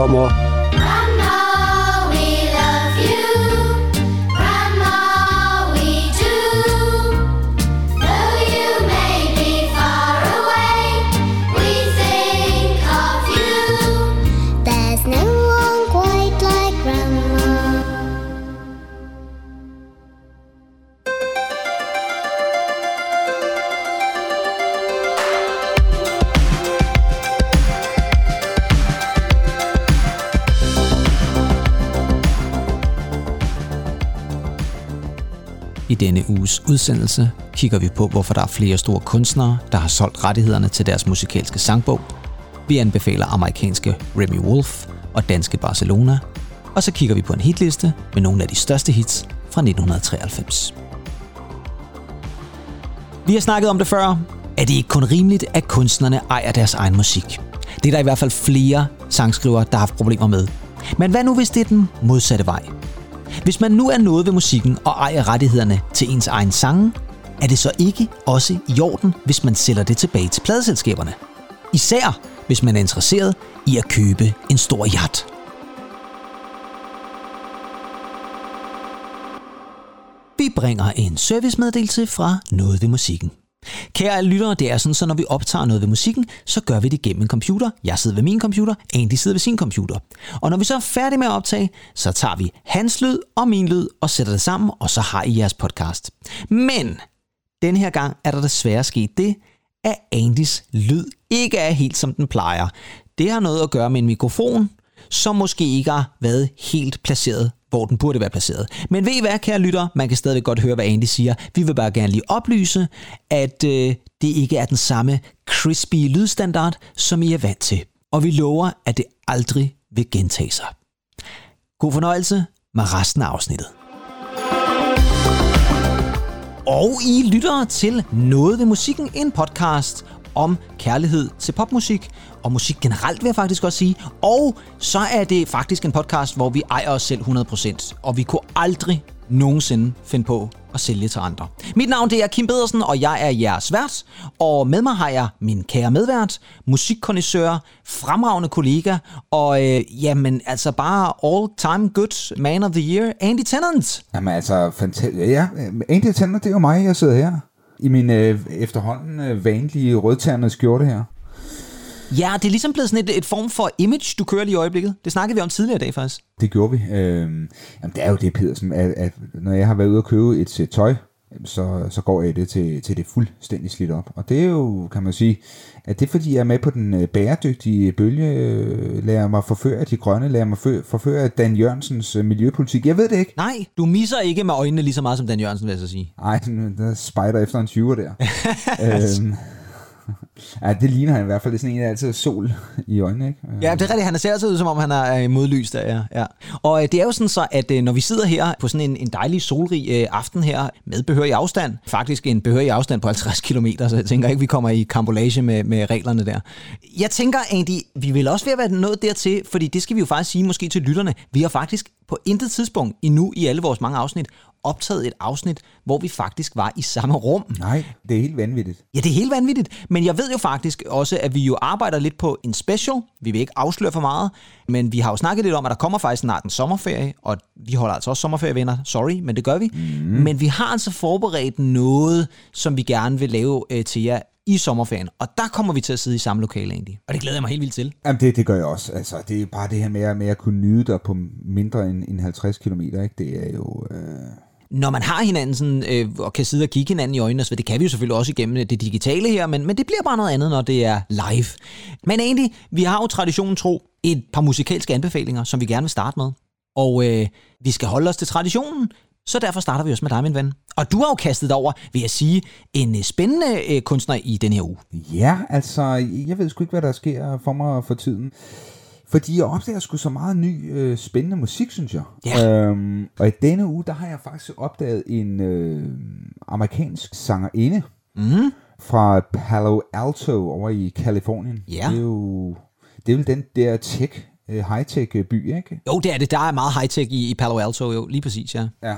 kommer denne uges udsendelse kigger vi på, hvorfor der er flere store kunstnere, der har solgt rettighederne til deres musikalske sangbog. Vi anbefaler amerikanske Remy Wolf og danske Barcelona. Og så kigger vi på en hitliste med nogle af de største hits fra 1993. Vi har snakket om det før. Er det ikke kun rimeligt, at kunstnerne ejer deres egen musik? Det er der i hvert fald flere sangskrivere, der har haft problemer med. Men hvad nu, hvis det er den modsatte vej? Hvis man nu er noget ved musikken og ejer rettighederne til ens egen sange, er det så ikke også i orden, hvis man sælger det tilbage til pladeselskaberne? Især hvis man er interesseret i at købe en stor yacht. Vi bringer en servicemeddelelse fra Noget ved musikken. Kære alle lyttere, det er sådan, så når vi optager noget ved musikken, så gør vi det gennem en computer. Jeg sidder ved min computer, Andy sidder ved sin computer. Og når vi så er færdige med at optage, så tager vi hans lyd og min lyd og sætter det sammen, og så har I jeres podcast. Men den her gang er der desværre sket det, at Andys lyd ikke er helt som den plejer. Det har noget at gøre med en mikrofon, som måske ikke har været helt placeret, hvor den burde være placeret. Men ved I hvad, kære lytter? Man kan stadig godt høre, hvad Andy siger. Vi vil bare gerne lige oplyse, at øh, det ikke er den samme crispy lydstandard, som I er vant til. Og vi lover, at det aldrig vil gentage sig. God fornøjelse med resten af afsnittet. Og I lytter til Noget ved musikken, en podcast om kærlighed til popmusik, og musik generelt vil jeg faktisk også sige. Og så er det faktisk en podcast, hvor vi ejer os selv 100%, og vi kunne aldrig nogensinde finde på at sælge til andre. Mit navn det er Kim Pedersen, og jeg er jeres vært, og med mig har jeg min kære medvært, musikkondisseur, fremragende kollega, og øh, jamen altså bare all-time good man of the year, Andy Tennant. Jamen altså, fantastisk. Ja, Andy Tennant, det er jo mig, jeg sidder her. I min øh, efterhånden øh, vanlige rødternede skjorte her. Ja, det er ligesom blevet sådan et, et form for image, du kører lige i øjeblikket. Det snakkede vi om tidligere i dag faktisk. Det gjorde vi. Øh, jamen, det er jo det, Pedersen, at, at når jeg har været ude og købe et sæt tøj, så, så går jeg det til, til det fuldstændig slidt op. Og det er jo, kan man sige, at det er fordi, jeg er med på den øh, bæredygtige bølge, øh, lader mig forføre de grønne, lader mig fø- forføre Dan Jørgensens øh, miljøpolitik. Jeg ved det ikke. Nej, du misser ikke med øjnene lige så meget som Dan Jørgensen, vil jeg så sige. Ej, der spejder efter en 20'er der. øhm, ja, det ligner han i hvert fald. Det er sådan en, der altid har sol i øjnene, ikke? Ja, det er rigtigt. Han ser altid ud, som om han er modlyst der, ja. ja. Og øh, det er jo sådan så, at øh, når vi sidder her på sådan en, en dejlig solrig øh, aften her, med behørig afstand, faktisk en behørig afstand på 50 km, så jeg tænker ikke, vi kommer i kambolage med, med reglerne der. Jeg tænker, Andy, vi vil også ved at være nået dertil, fordi det skal vi jo faktisk sige måske til lytterne. Vi har faktisk på intet tidspunkt endnu i alle vores mange afsnit optaget et afsnit, hvor vi faktisk var i samme rum. Nej, det er helt vanvittigt. Ja, det er helt vanvittigt. Men jeg ved jo faktisk også, at vi jo arbejder lidt på en special. Vi vil ikke afsløre for meget, men vi har jo snakket lidt om, at der kommer faktisk snart en sommerferie, og vi holder altså også sommerferievenner. Sorry, men det gør vi. Mm. Men vi har altså forberedt noget, som vi gerne vil lave øh, til jer i sommerferien. Og der kommer vi til at sidde i samme lokale egentlig. Og det glæder jeg mig helt vildt til. Jamen, det, det gør jeg også. Altså, det er bare det her med, at- med at kunne nyde dig på mindre end, end 50 km, ikke? Det er jo... Øh når man har hinanden sådan, øh, og kan sidde og kigge hinanden i øjnene, så det kan vi jo selvfølgelig også igennem øh, det digitale her, men, men det bliver bare noget andet, når det er live. Men egentlig, vi har jo traditionen tro et par musikalske anbefalinger, som vi gerne vil starte med. Og øh, vi skal holde os til traditionen, så derfor starter vi også med dig, min ven. Og du har jo kastet dig over, vil jeg sige, en øh, spændende øh, kunstner i den her uge. Ja, altså, jeg ved sgu ikke, hvad der sker for mig for tiden. Fordi jeg opdager sgu så meget ny, øh, spændende musik, synes jeg. Ja. Øhm, og i denne uge, der har jeg faktisk opdaget en øh, amerikansk sangerinde Mm. fra Palo Alto over i Kalifornien. Ja. Det er jo det er vel den der tech, øh, high-tech by, ikke? Jo, det er det. Der er meget high-tech i, i Palo Alto, jo. Lige præcis, ja. Ja.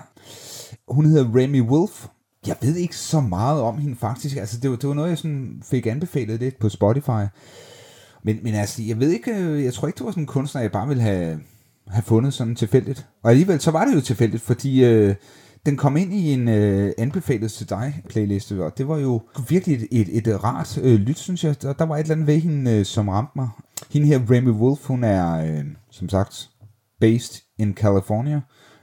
Hun hedder Remy Wolf. Jeg ved ikke så meget om hende faktisk. Altså, det var, det var noget, jeg sådan fik anbefalet lidt på Spotify. Men, men altså, jeg ved ikke, øh, jeg tror ikke, det var sådan en kunstner, jeg bare ville have, have fundet sådan tilfældigt. Og alligevel, så var det jo tilfældigt, fordi øh, den kom ind i en øh, anbefalet til dig playliste, og det var jo virkelig et, et, et rart øh, lyt, synes jeg. Der, der var et eller andet ved hende, øh, som ramte mig. Hende her, Remy Wolf, hun er, øh, som sagt, based in California,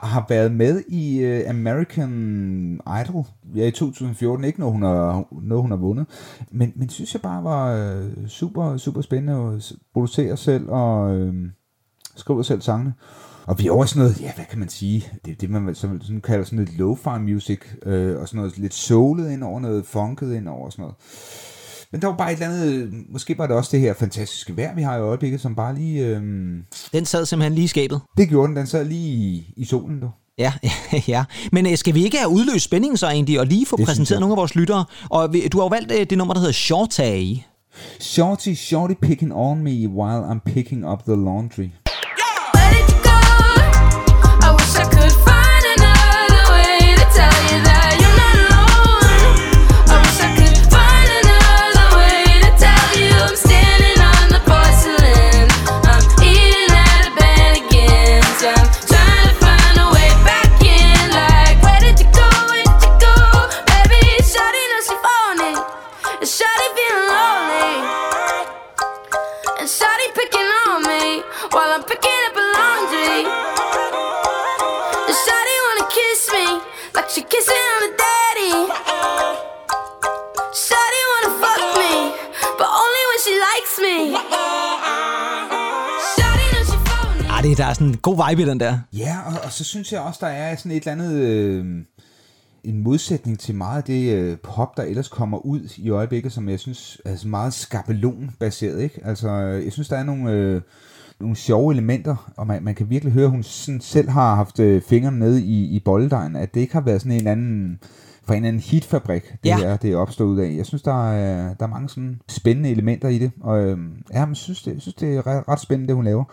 har været med i uh, American Idol ja, i 2014. Ikke noget, hun har, noget, hun har vundet. Men, men synes jeg bare var uh, super, super spændende at producere selv og uh, skrive selv sangene. Og vi er over sådan noget, ja, hvad kan man sige? Det er det, man så sådan kalder sådan lidt lo-fi music, øh, og sådan noget lidt soulet ind over, noget funket ind over og sådan noget. Men der var bare et eller andet, måske var det også det her fantastiske vejr, vi har i øjeblikket, som bare lige, øh, Den sad simpelthen lige i skabet. det gjorde den, den sad lige i, i solen, du. Ja, ja. Men øh, skal vi ikke have udløst spændingen så egentlig, og lige få Det præsenteret nogle af vores lyttere? Og du har jo valgt øh, det nummer, der hedder Shortay. Shorty, shorty picking on me while I'm picking up the laundry. Der er sådan en god vibe i den der. Ja, og, og så synes jeg også, der er sådan et eller andet... Øh, en modsætning til meget af det øh, pop, der ellers kommer ud i øjeblikket, som jeg synes er sådan meget skabelon-baseret, ikke? Altså, øh, jeg synes, der er nogle, øh, nogle sjove elementer, og man, man kan virkelig høre, at hun sådan selv har haft øh, fingrene nede i, i bolddejen, at det ikke har været sådan en eller anden fra en eller anden hitfabrik, det Ja. her, det er opstået ud af. Jeg synes, der er, der er mange sådan spændende elementer i det, og øh, ja, men jeg synes, det, jeg synes, det er ret, ret spændende, det hun laver.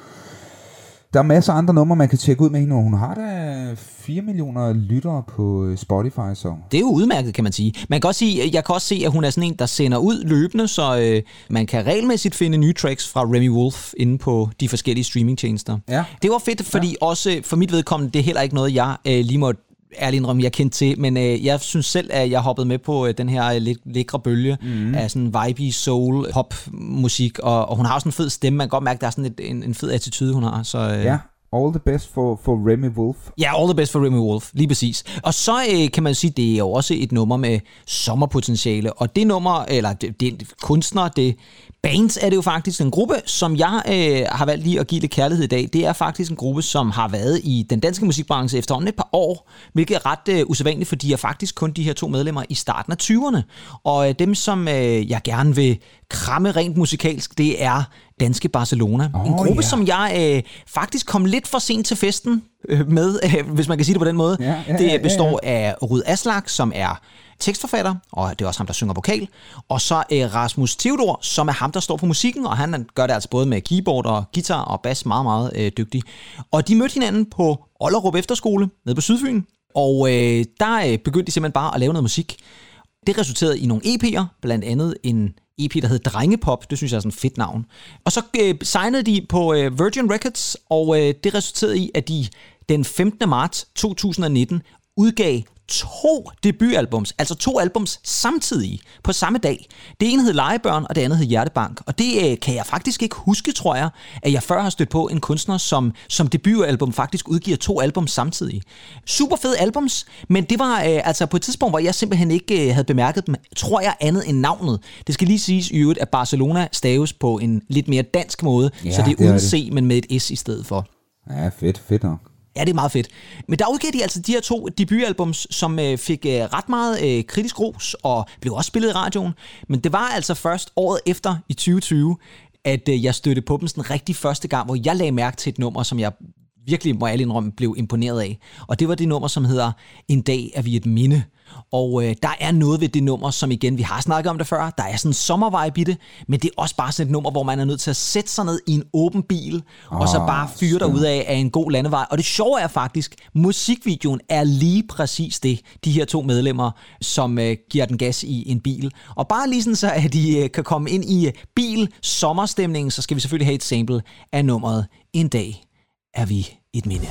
Der er masser af andre numre, man kan tjekke ud med hende, og hun har da 4 millioner lyttere på øh, Spotify, så Det er jo udmærket, kan man sige. Man kan også sige, jeg kan også se, at hun er sådan en, der sender ud løbende, så øh, man kan regelmæssigt finde nye tracks fra Remy Wolf inde på de forskellige streamingtjenester. Ja. Det var fedt, fordi ja. også for mit vedkommende, det er heller ikke noget, jeg øh, lige må ærligt indrømme, jeg kendte til, men øh, jeg synes selv, at jeg hoppede med på øh, den her øh, lidt lækre bølge mm. af sådan vibey soul pop musik, og, og hun har også en fed stemme, man kan godt mærke, at der er sådan et, en, en fed attitude, hun har. Så, øh, ja, all the best for, for Remy Wolf. Ja, all the best for Remy Wolf, lige præcis. Og så øh, kan man sige, det er jo også et nummer med sommerpotentiale, og det nummer, eller det, det kunstner, det bands er det jo faktisk en gruppe, som jeg øh, har valgt lige at give lidt kærlighed i dag. Det er faktisk en gruppe, som har været i den danske musikbranche efterhånden et par år, hvilket er ret øh, usædvanligt, fordi de er faktisk kun de her to medlemmer i starten af 20'erne. Og øh, dem, som øh, jeg gerne vil kramme rent musikalsk, det er Danske Barcelona. Åh, en gruppe, ja. som jeg øh, faktisk kom lidt for sent til festen øh, med, øh, hvis man kan sige det på den måde. Ja, ja, det består af Rud Aslak, som er tekstforfatter, og det er også ham, der synger vokal. Og så øh, Rasmus Theodor, som er ham, der står på musikken, og han gør det altså både med keyboard og guitar og bas meget, meget øh, dygtig. Og de mødte hinanden på Ollerup Efterskole nede på Sydfyn, og øh, der øh, begyndte de simpelthen bare at lave noget musik. Det resulterede i nogle EP'er, blandt andet en EP, der hed Drengepop. Det synes jeg er sådan et fedt navn. Og så øh, signede de på øh, Virgin Records, og øh, det resulterede i, at de den 15. marts 2019 udgav to debutalbums, altså to albums samtidig på samme dag. Det ene hed Legebørn, og det andet hed Hjertebank. Og det øh, kan jeg faktisk ikke huske, tror jeg, at jeg før har stødt på en kunstner, som som debutalbum faktisk udgiver to albums samtidig. Super fede albums, men det var øh, altså på et tidspunkt, hvor jeg simpelthen ikke øh, havde bemærket dem, tror jeg andet end navnet. Det skal lige siges i øvrigt, at Barcelona staves på en lidt mere dansk måde, Ja, så det er uden det. C, men med et S i stedet for. Ja, fedt, fedt nok. Ja, det er meget fedt. Men der udgav de altså de her to debutalbums, som øh, fik øh, ret meget øh, kritisk ros og blev også spillet i radioen. Men det var altså først året efter i 2020, at øh, jeg stødte på dem sådan rigtig første gang, hvor jeg lagde mærke til et nummer, som jeg virkelig, må jeg indrømme, blev imponeret af. Og det var det nummer, som hedder En dag er vi et minde. Og øh, der er noget ved det nummer, som igen, vi har snakket om det før, der er sådan en sommervibe i det, men det er også bare sådan et nummer, hvor man er nødt til at sætte sig ned i en åben bil, oh, og så bare fyre dig ud af, af en god landevej. Og det sjove er faktisk, musikvideoen er lige præcis det, de her to medlemmer, som øh, giver den gas i en bil. Og bare lige sådan så, at de øh, kan komme ind i bil sommerstemningen, så skal vi selvfølgelig have et sample af nummeret En dag er vi et minde.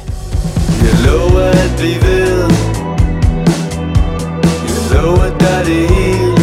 Jeg lover at blive ved Jeg lover dig det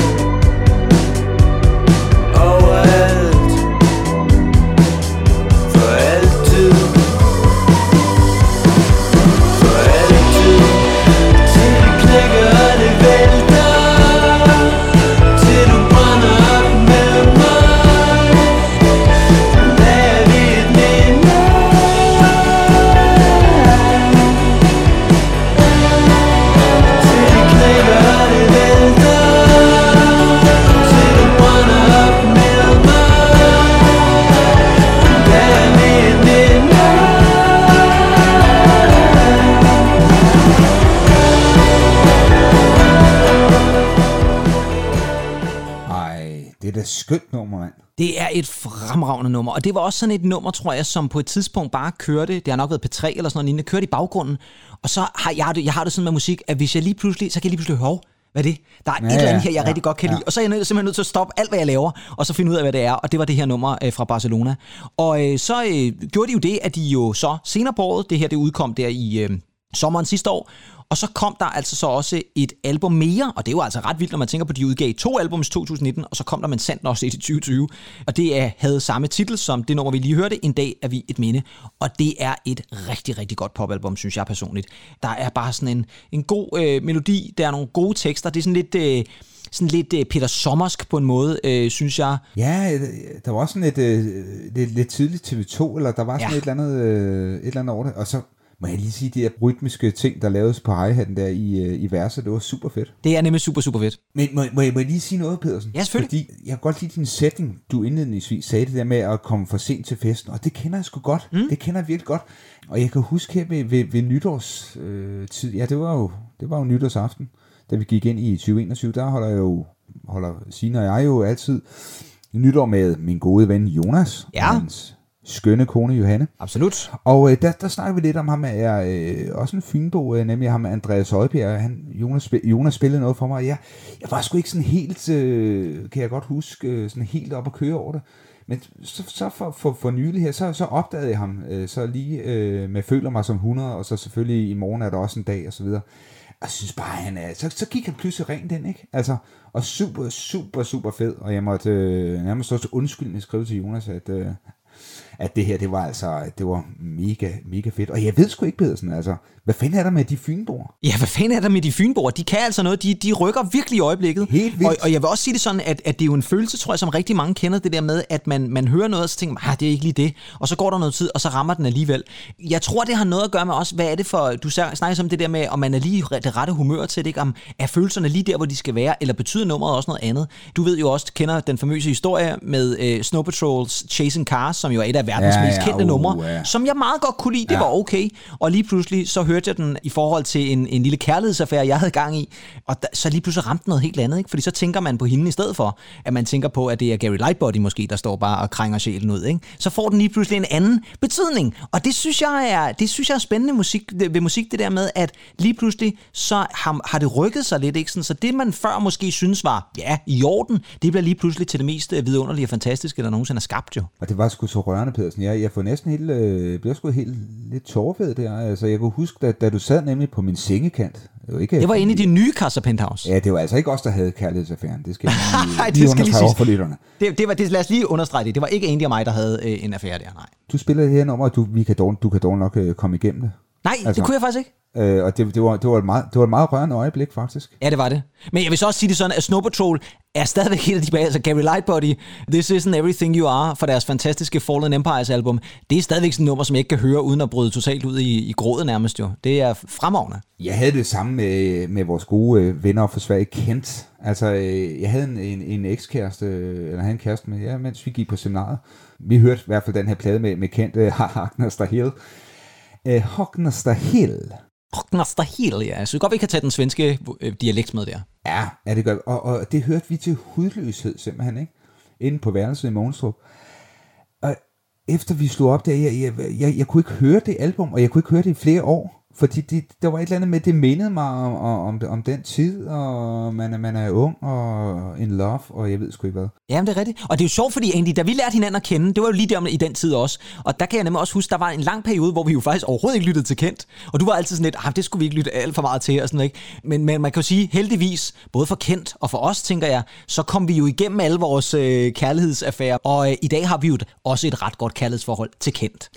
et fremragende nummer, og det var også sådan et nummer, tror jeg, som på et tidspunkt bare kørte, det har nok været P3 eller sådan noget lignende, kørte i baggrunden, og så har jeg det, jeg har det sådan med musik, at hvis jeg lige pludselig, så kan jeg lige pludselig høre, hvad er det? Der er ja, et eller andet her, jeg ja, rigtig godt kan ja. lide, og så er jeg nødt, simpelthen nødt til at stoppe alt, hvad jeg laver, og så finde ud af, hvad det er, og det var det her nummer øh, fra Barcelona. Og øh, så øh, gjorde de jo det, at de jo så senere på året, det her det udkom der i øh, sommeren sidste år, og så kom der altså så også et album mere, og det er jo altså ret vildt, når man tænker på, at de udgav to albums i 2019, og så kom der man sandt også et i 2020. Og det er, havde samme titel som det nummer, vi lige hørte, En dag er vi et minde. Og det er et rigtig, rigtig godt popalbum, synes jeg personligt. Der er bare sådan en, en god øh, melodi, der er nogle gode tekster, det er sådan lidt... Øh, sådan lidt øh, Peter Sommersk på en måde, øh, synes jeg. Ja, øh, der var også sådan et, øh, lidt, lidt tidligt TV2, eller der var sådan Ja. ja. et, eller andet, øh, et eller andet over det, og så må jeg lige sige, de her rytmiske ting, der laves på hi-hatten der i, øh, i verset, det var super fedt. Det er nemlig super, super fedt. Men må, må, jeg, må jeg lige sige noget, Pedersen? Ja, selvfølgelig. Fordi jeg kan godt lide din setting, du indledningsvis sagde det der med at komme for sent til festen, og det kender jeg sgu godt. Mm. Det kender jeg virkelig godt. Og jeg kan huske her ved, ved, ved nytårs øh, tid, ja, det var, jo, det var jo nytårsaften, da vi gik ind i 2021, der holder jeg jo, holder Signe og jeg jo altid nytår med min gode ven Jonas, Ja. og hans skønne kone Johanne. Absolut. Og øh, der, der snakker vi lidt om ham, er øh, også en fynbo, øh, nemlig ham Andreas Højbjerg. Han, Jonas, Jonas spillede noget for mig, og jeg, jeg var sgu ikke sådan helt, øh, kan jeg godt huske, øh, sådan helt op at køre over det. Men så, så for, for, for nylig her, så, så opdagede jeg ham øh, så lige øh, med Føler mig som 100, og så selvfølgelig i morgen er der også en dag, og så videre. Og jeg synes bare, han er, så, så gik han pludselig rent ind, ikke? Altså, og super, super, super fed, og jeg måtte øh, nærmest også undskyldende skrive til Jonas, at, øh, at det her, det var altså, det var mega, mega fedt. Og jeg ved sgu ikke, Pedersen, altså, hvad fanden er der med de fynboer? Ja, hvad fanden er der med de fynboer? De kan altså noget, de, de rykker virkelig i øjeblikket. Helt vildt. Og, og jeg vil også sige det sådan, at, at det er jo en følelse, tror jeg, som rigtig mange kender, det der med, at man, man hører noget, og så tænker man, ah, det er ikke lige det. Og så går der noget tid, og så rammer den alligevel. Jeg tror, det har noget at gøre med også, hvad er det for, du snakker om det der med, om man er lige det rette humør til det, ikke? Om er følelserne lige der, hvor de skal være, eller betyder nummeret også noget andet? Du ved jo også, kender den famøse historie med øh, Snow Patrol's Chasing Cars, som jo er et af verdens Ja, mest ja, kendte uh, numre, ja. som jeg meget godt kunne lide. Det Ja. var okay. Og lige pludselig, så hørte jeg den i forhold til en, en lille kærlighedsaffære, jeg havde gang i. Og da, så lige pludselig ramte noget helt andet. Ikke? Fordi så tænker man på hende i stedet for, at man tænker på, at det er Gary Lightbody måske, der står bare og krænger sjælen ud. Ikke? Så får den lige pludselig en anden betydning. Og det synes jeg er, det synes jeg er spændende musik, ved musik, det der med, at lige pludselig, så har, har det rykket sig lidt. Ikke? Sådan, så det, man før måske synes var, ja, i orden, det bliver lige pludselig til det mest øh, vidunderlige og fantastiske, der nogensinde er skabt jo. Og det var sgu så rørende, Pedersen. Jeg, jeg får næsten helt, øh, bliver sgu helt lidt tårfed der. Altså, jeg kunne huske, da, da du sad nemlig på min sengekant. Det var, ikke, Det var inde i de nye Casa Penthouse. Ja, det var altså ikke os, der havde kærlighedsaffæren. Det skal jeg lige, Nej, det lige skal lige over for lytterne. Det, det var, det, lad os lige understrege det. Det var ikke Andy og mig, der havde øh, en affære der, nej. Du spiller det her nummer, og du, vi kan dog, du kan dog nok øh, komme igennem det. Nej, altså, det kunne jeg faktisk ikke. Øh, og det, det, var, det, var et meget, det var et meget rørende øjeblik, faktisk. Ja, det var det. Men jeg vil så også sige det sådan, at Snow Patrol er stadigvæk helt bag. Altså Gary Lightbody, This Isn't Everything You Are, for deres fantastiske Fallen Empires album. Det er stadigvæk sådan et nummer, som jeg ikke kan høre, uden at bryde totalt ud i, i grådet nærmest jo. Det er fremragende. Jeg havde det samme med, med vores gode øh, venner fra Sverige, Kent. Altså, øh, jeg havde en, en, en ekskæreste, øh, eller havde en kæreste med, ja, mens vi gik på seminaret. Vi hørte i hvert fald den her plade med, med Kent, Agnes der Hill. Uh, Hognester Hill. Rognaster Hill, ja. Jeg synes godt, vi kan tage den svenske øh, dialekt med der. Ja, ja det gør vi. Og, og det hørte vi til hudløshed simpelthen, ikke? Inde på værelset i Mogenstrup. Og efter vi slog op der, jeg, jeg, jeg, jeg kunne ikke høre det album, og jeg kunne ikke høre det i flere år. Fordi det, der var et eller andet med, det mindede mig om, om, om den tid, og man man er ung og in love, og jeg ved sgu ikke hvad. Jamen, det er rigtigt. Og det er jo sjovt, fordi egentlig, da vi lærte hinanden at kende, det var jo lige der i den tid også. Og der kan jeg nemlig også huske, der var en lang periode, hvor vi jo faktisk overhovedet ikke lyttede til Kent. Og du var altid sådan lidt, ah, det skulle vi ikke lytte alt for meget til, og sådan ikke. Men, men man kan jo sige, heldigvis, både for Kent og for os, tænker jeg, så kom vi jo igennem alle vores øh, kærlighedsaffærer. Og øh, i dag har vi jo også et ret godt kærlighedsforhold til Kent.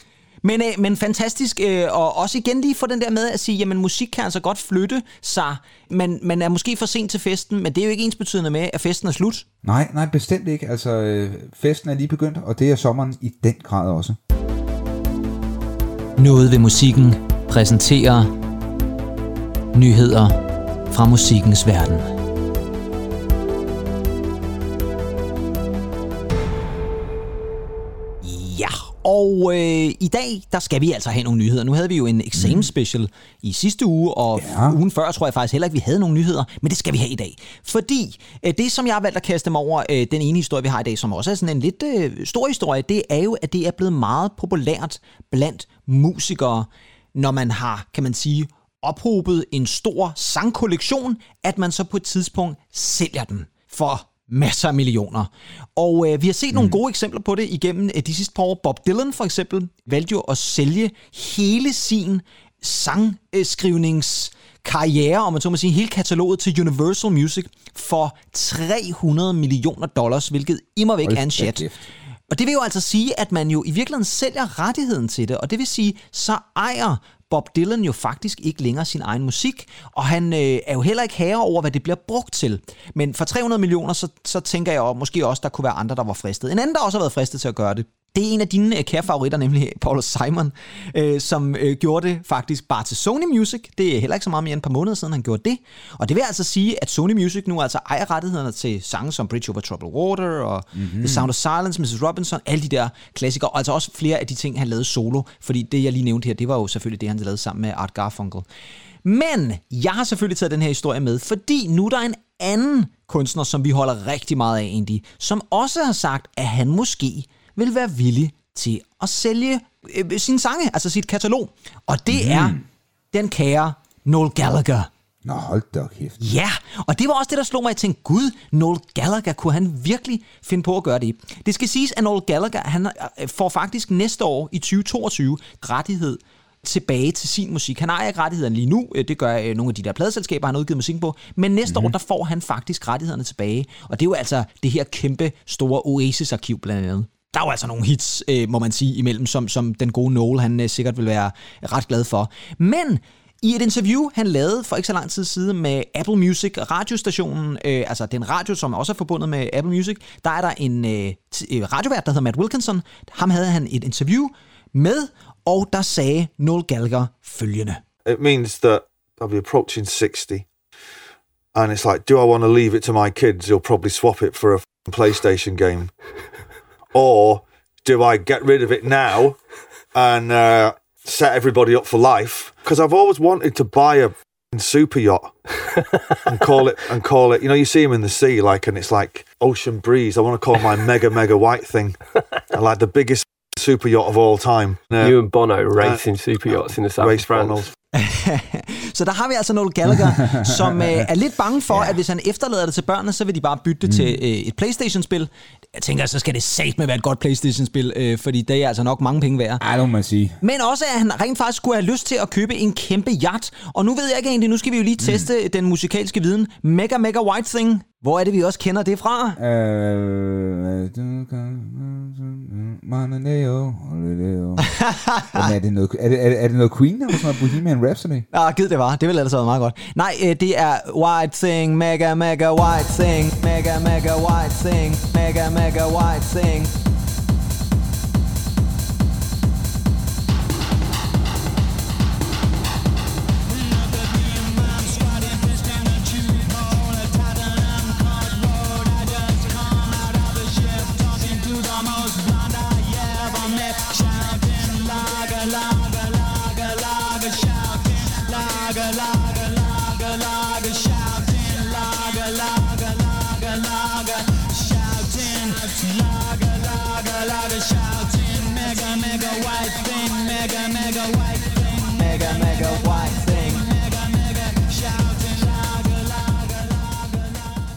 Men, øh, men fantastisk, øh, og også igen lige få den der med at sige, jamen musik kan altså godt flytte sig. Man, man er måske for sent til festen, men det er jo ikke ens betydende med, at festen er slut. Nej, nej, bestemt ikke. Altså, øh, festen er lige begyndt, og det er sommeren i den grad også. Noget ved musikken præsenterer nyheder fra musikkens verden. Og øh, i dag, der skal vi altså have nogle nyheder. Nu havde vi jo en eksamen special i sidste uge, og ja. ugen før tror jeg faktisk heller ikke, vi havde nogle nyheder, men det skal vi have i dag. Fordi øh, det, som jeg har valgt at kaste mig over, øh, den ene historie, vi har i dag, som også er sådan en lidt øh, stor historie, det er jo, at det er blevet meget populært blandt musikere, når man har, kan man sige, ophobet en stor sangkollektion, at man så på et tidspunkt sælger den for masser af millioner. Og øh, vi har set mm. nogle gode eksempler på det igennem øh, de sidste par år. Bob Dylan for eksempel valgte jo at sælge hele sin sangskrivningskarriere, om man så må sige, hele kataloget til Universal Music for 300 millioner dollars, hvilket immer væk er en chat. Og det vil jo altså sige, at man jo i virkeligheden sælger rettigheden til det, og det vil sige, så ejer Bob Dylan jo faktisk ikke længere sin egen musik, og han øh, er jo heller ikke herre over, hvad det bliver brugt til. Men for 300 millioner, så, så tænker jeg og måske også, der kunne være andre, der var fristet. En anden, der også har været fristet til at gøre det, det er en af dine øh, kære favoritter, nemlig Paul Simon, øh, som øh, gjorde det faktisk bare til Sony Music. Det er heller ikke så meget mere end et par måneder siden, han gjorde det. Og det vil altså sige, at Sony Music nu altså ejer rettighederne til sange som Bridge Over Troubled Water og mm-hmm. The Sound of Silence, Mrs. Robinson, alle de der klassikere, og altså også flere af de ting, han lavede solo. Fordi det, jeg lige nævnte her, det var jo selvfølgelig det, han lavede sammen med Art Garfunkel. Men jeg har selvfølgelig taget den her historie med, fordi nu er der en anden kunstner, som vi holder rigtig meget af egentlig, som også har sagt, at han måske vil være villig til at sælge øh, sin sange, altså sit katalog. Og det mm. er den kære Noel Gallagher. Nå, hold da kæft. Ja, og det var også det, der slog mig. Jeg tænkte, gud, Noel Gallagher, kunne han virkelig finde på at gøre det? Det skal siges, at Noel Gallagher, han øh, får faktisk næste år i 2022 rettighed tilbage til sin musik. Han ejer ikke rettighederne lige nu, øh, det gør øh, nogle af de der pladeselskaber, han har udgivet musik på, men næste mm-hmm. år, der får han faktisk rettighederne tilbage. Og det er jo altså det her kæmpe store Oasis-arkiv blandt andet. Der er jo altså nogle hits, øh, må man sige, imellem, som, som den gode Noel, han øh, sikkert vil være ret glad for. Men i et interview, han lavede for ikke så lang tid siden med Apple Music, radiostationen, øh, altså den radio, som også er forbundet med Apple Music, der er der en øh, øh radiovært, der hedder Matt Wilkinson. Ham havde han et interview med, og der sagde Noel Gallagher følgende. it means that I'll be approaching 60. And it's like, do I want to leave it to my kids who'll probably swap it for a PlayStation game? Or do I get rid of it now and uh, set everybody up for life? Because I've always wanted to buy a super yacht and call it, and call it, you know, you see them in the sea, like, and it's like ocean breeze. I want to call my mega, mega white thing. I like the biggest super yacht of all time. Uh, You and Bono racing super yachts in the south of race France. Ronald. Så der har vi altså Noel Gallagher, som øh, er lidt bange for, ja. at hvis han efterlader det til børnene, så vil de bare bytte det mm. til øh, et Playstation-spil. Jeg tænker, så skal det sat med være et godt Playstation-spil, øh, fordi det er altså nok mange penge værd. Ej, det må man sige. Men også, at han rent faktisk skulle have lyst til at købe en kæmpe yacht. Og nu ved jeg ikke egentlig, nu skal vi jo lige teste mm. den musikalske viden. Mega Mega White Thing. Hvor er det, vi også kender det fra? Øh, er, det noget, er, det, er, det, er det noget Queen eller sådan noget Bohemian Rhapsody? Ah, gid det var. Det ville ellers have været meget godt. Nej, øh, det er White Thing, Mega Mega White Thing, Mega Mega White Thing, Mega Mega White Thing.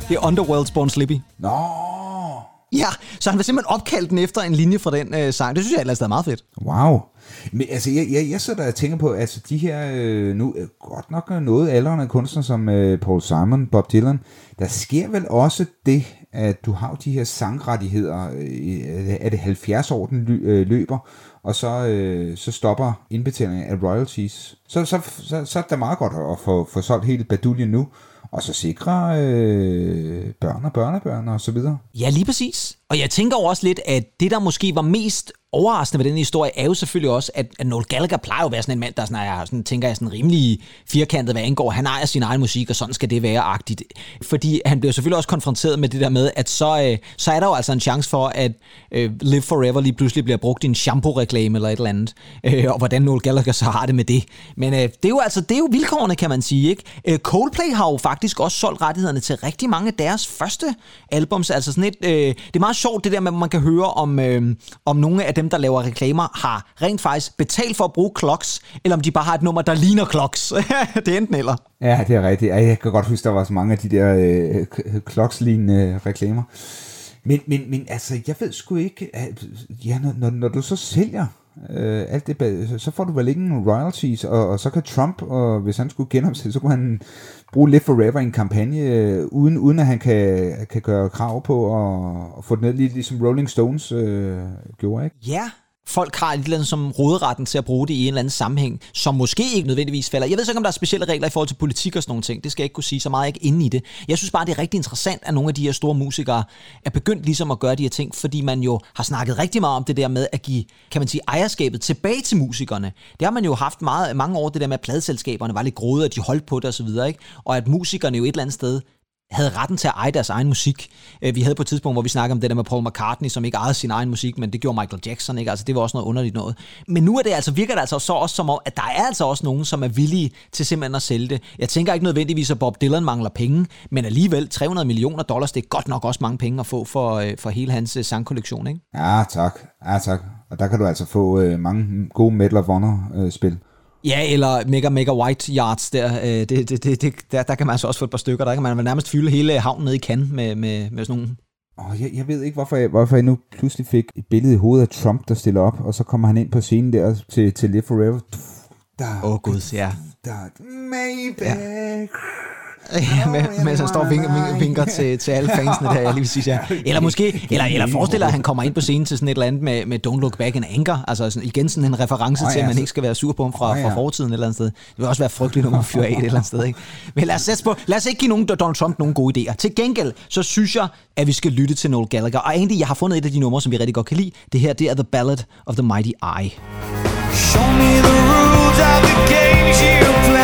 Det er Underworld's Born Slippy. Nå, Ja, så han vil simpelthen opkaldt den efter en linje fra den øh, sang. Det synes jeg ellers er meget fedt. wow. Men altså, jeg, jeg, jeg sidder og tænker på, altså de her, øh, nu øh, godt nok noget aldrende kunstnere som øh, Paul Simon, Bob Dylan, der sker vel også det, at du har de her sangrettigheder, øh, er det 70 år, den ly- øh, løber, og så, øh, så stopper indbetalingen af royalties. Så, så, så, så er det meget godt at få, få solgt hele baduljen nu, og så sikre øh, børn og børnebørn og så videre. Ja, lige præcis. Og jeg tænker jo også lidt, at det, der måske var mest overraskende ved den historie, er jo selvfølgelig også, at, at Noel Gallagher plejer jo at være sådan en mand, der sådan, er, sådan, tænker jeg, sådan rimelig firkantet, hvad angår. Han ejer sin egen musik, og sådan skal det være agtigt. Fordi han bliver selvfølgelig også konfronteret med det der med, at så, øh, så er der jo altså en chance for, at øh, Live Forever lige pludselig bliver brugt i en shampoo-reklame eller et eller andet. Øh, og hvordan Noel Gallagher så har det med det. Men øh, det er jo altså det er jo vilkårene, kan man sige. Ikke? Øh, Coldplay har jo faktisk også solgt rettighederne til rigtig mange af deres første albums. Altså sådan et, øh, det er meget sjovt det der med, at man kan høre om, øh, om nogle af dem, der laver reklamer, har rent faktisk betalt for at bruge Clocks, eller om de bare har et nummer, der ligner Clocks. det er enten eller. Ja, det er rigtigt. Jeg kan godt huske, der var så mange af de der øh, Clocks-lignende reklamer. Men, men, men altså, jeg ved sgu ikke, at, ja, når, når, når du så sælger øh, alt det, så- får du vel ingen royalties, og, og så kan Trump, og hvis han skulle genopstille, så kunne han bruge Live Forever i en kampagne, øh, uden, uden at han kan, kan gøre krav på at, at få det ned, lige ligesom Rolling Stones øh, gjorde, ikke? Ja, folk har et eller andet som råderetten til at bruge det i en eller anden sammenhæng, som måske ikke nødvendigvis falder. Jeg ved så ikke, om der er specielle regler i forhold til politik og sådan nogle ting. Det skal jeg ikke kunne sige så meget jeg ikke inde i det. Jeg synes bare, det er rigtig interessant, at nogle af de her store musikere er begyndt ligesom at gøre de her ting, fordi man jo har snakket rigtig meget om det der med at give, kan man sige, ejerskabet tilbage til musikerne. Det har man jo haft meget, mange år, det der med, at pladeselskaberne var lidt gråde, at de holdt på det osv., ikke? og at musikerne jo et eller andet sted havde retten til at eje deres egen musik. Øh, vi havde på et tidspunkt, hvor vi snakkede om det der med Paul McCartney, som ikke ejede sin egen musik, men det gjorde Michael Jackson, ikke? Altså, det var også noget underligt noget. Men nu er det altså, virker det altså så også som om, at der er altså også nogen, som er villige til simpelthen at sælge det. Jeg tænker ikke nødvendigvis, at Bob Dylan mangler penge, men alligevel 300 millioner dollars, det er godt nok også mange penge at få for, øh, for hele hans øh, sangkollektion, ikke? Ja, tak. Ja, tak. Og der kan du altså få øh, mange gode Medal of Honor-spil. Ja, eller Mega Mega White Yards der, øh, det, det, det, det, der, der kan man altså også få et par stykker. Der kan man nærmest fylde hele havnen ned i kan med, med, med sådan nogle Og jeg, jeg ved ikke, hvorfor jeg, hvorfor jeg nu pludselig fik et billede i hovedet af Trump, der stiller op, og så kommer han ind på scenen der til, til Live Forever. Åh, oh, gud, ja. der, maybe. Ja. Ja, med, mens han står og vinker, vinker, vinker til, til alle fansene der, jeg lige vil sige, ja. Eller måske, eller, eller forestiller at han kommer ind på scenen til sådan et eller andet med, med Don't Look Back in Anger, altså sådan, igen sådan en reference Åh, til, at ja, man ikke skal være sur på ham fra, Åh, ja. fra fortiden et eller andet sted. Det vil også være frygteligt, når man fyrer af et eller andet sted, ikke? Men lad os, sætte på, lad os ikke give nogen Donald Trump nogle gode idéer. Til gengæld, så synes jeg, at vi skal lytte til Noel Gallagher. Og egentlig, jeg har fundet et af de numre, som vi rigtig godt kan lide. Det her, det er The Ballad of the Mighty Eye. Show me the rules of the games you play,